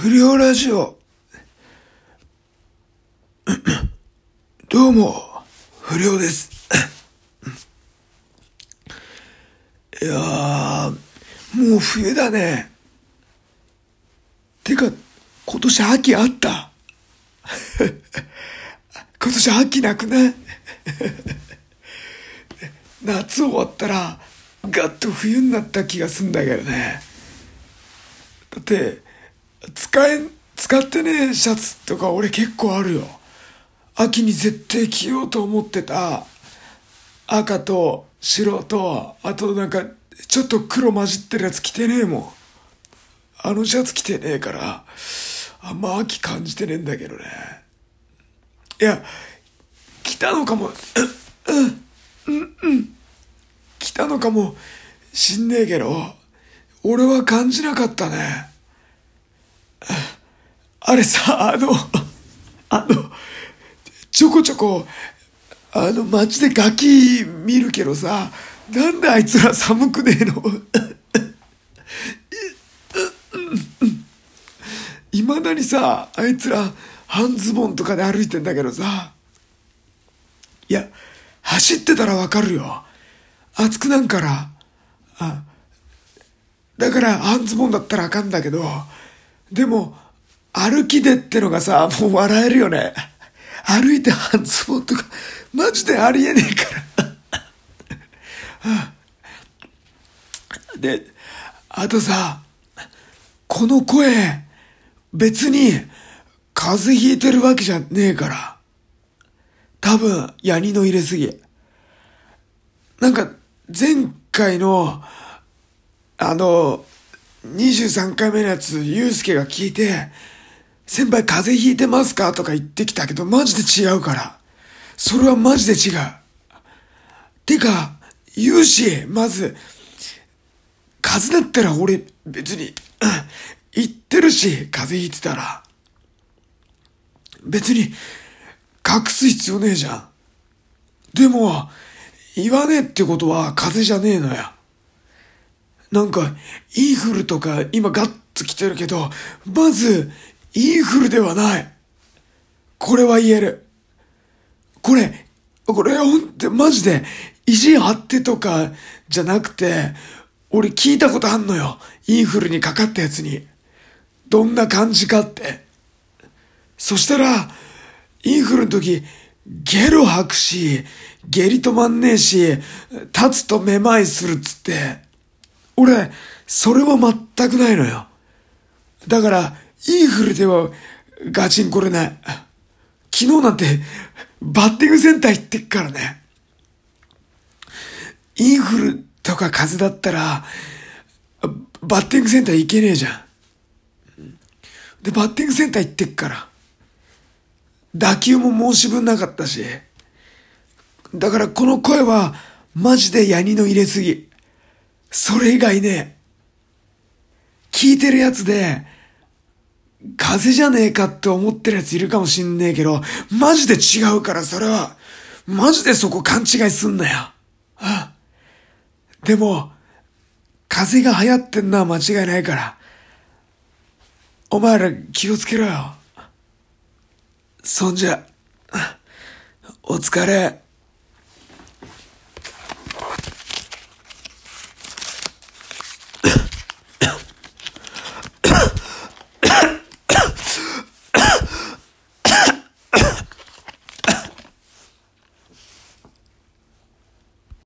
不良ラジオ。どうも、不良です。いやー、もう冬だね。てか、今年秋あった。今年秋なくない？夏終わったら、ガッと冬になった気がすんだけどね。だって、使え、使ってねえシャツとか俺結構あるよ。秋に絶対着ようと思ってた赤と白と、あとなんかちょっと黒混じってるやつ着てねえもん。あのシャツ着てねえから、あんま秋感じてねえんだけどね。いや、着たのかも、うん、うん、うん、着たのかもしんねえけど、俺は感じなかったね。あれさ、あの、あの、ちょこちょこ、あの、街でガキ見るけどさ、なんであいつら寒くねえの？いまだにさ、あいつら半ズボンとかで歩いてんだけどさ、いや、走ってたらわかるよ。暑くなんから。あだから半ズボンだったらあかんだけど、でも、歩きでってのがさ、もう笑えるよね。歩いて半ズボンとか、マジでありえねえから。で、あとさ、この声、別に、風邪ひいてるわけじゃねえから。多分、ヤニの入れすぎ。なんか、前回の、あの、23回目のやつ、ゆうすけが聞いて、先輩風邪ひいてますか？とか言ってきたけど、マジで違うから。それはマジで違う。てか、言うし、まず、風邪だったら俺、別に、言ってるし、風邪ひいてたら。別に、隠す必要ねえじゃん。でも、言わねえってことは風邪じゃねえのよ。なんか、インフルとか今ガッツ来てるけど、まず、インフルではない。これは言える。これ、これほんってマジで、意地張ってとかじゃなくて、俺聞いたことあんのよ。インフルにかかったやつに。どんな感じかって。そしたら、インフルの時、ゲロ吐くし、下痢止まんねえし、立つとめまいするっつって。俺、それは全くないのよ。だから、インフルではガチンコれない。昨日なんて、バッティングセンター行ってっからね。インフルとか風邪だったら、バッティングセンター行けねえじゃん。で、バッティングセンター行ってっから。打球も申し分なかったし。だからこの声は、マジでヤニの入れすぎ。それ以外ね、聞いてるやつで、風邪じゃねえかって思ってるやついるかもしんねえけど、マジで違うからそれは、マジでそこ勘違いすんなよ。でも、風邪が流行ってんのは間違いないから、お前ら気をつけろよ。そんじゃ、お疲れ。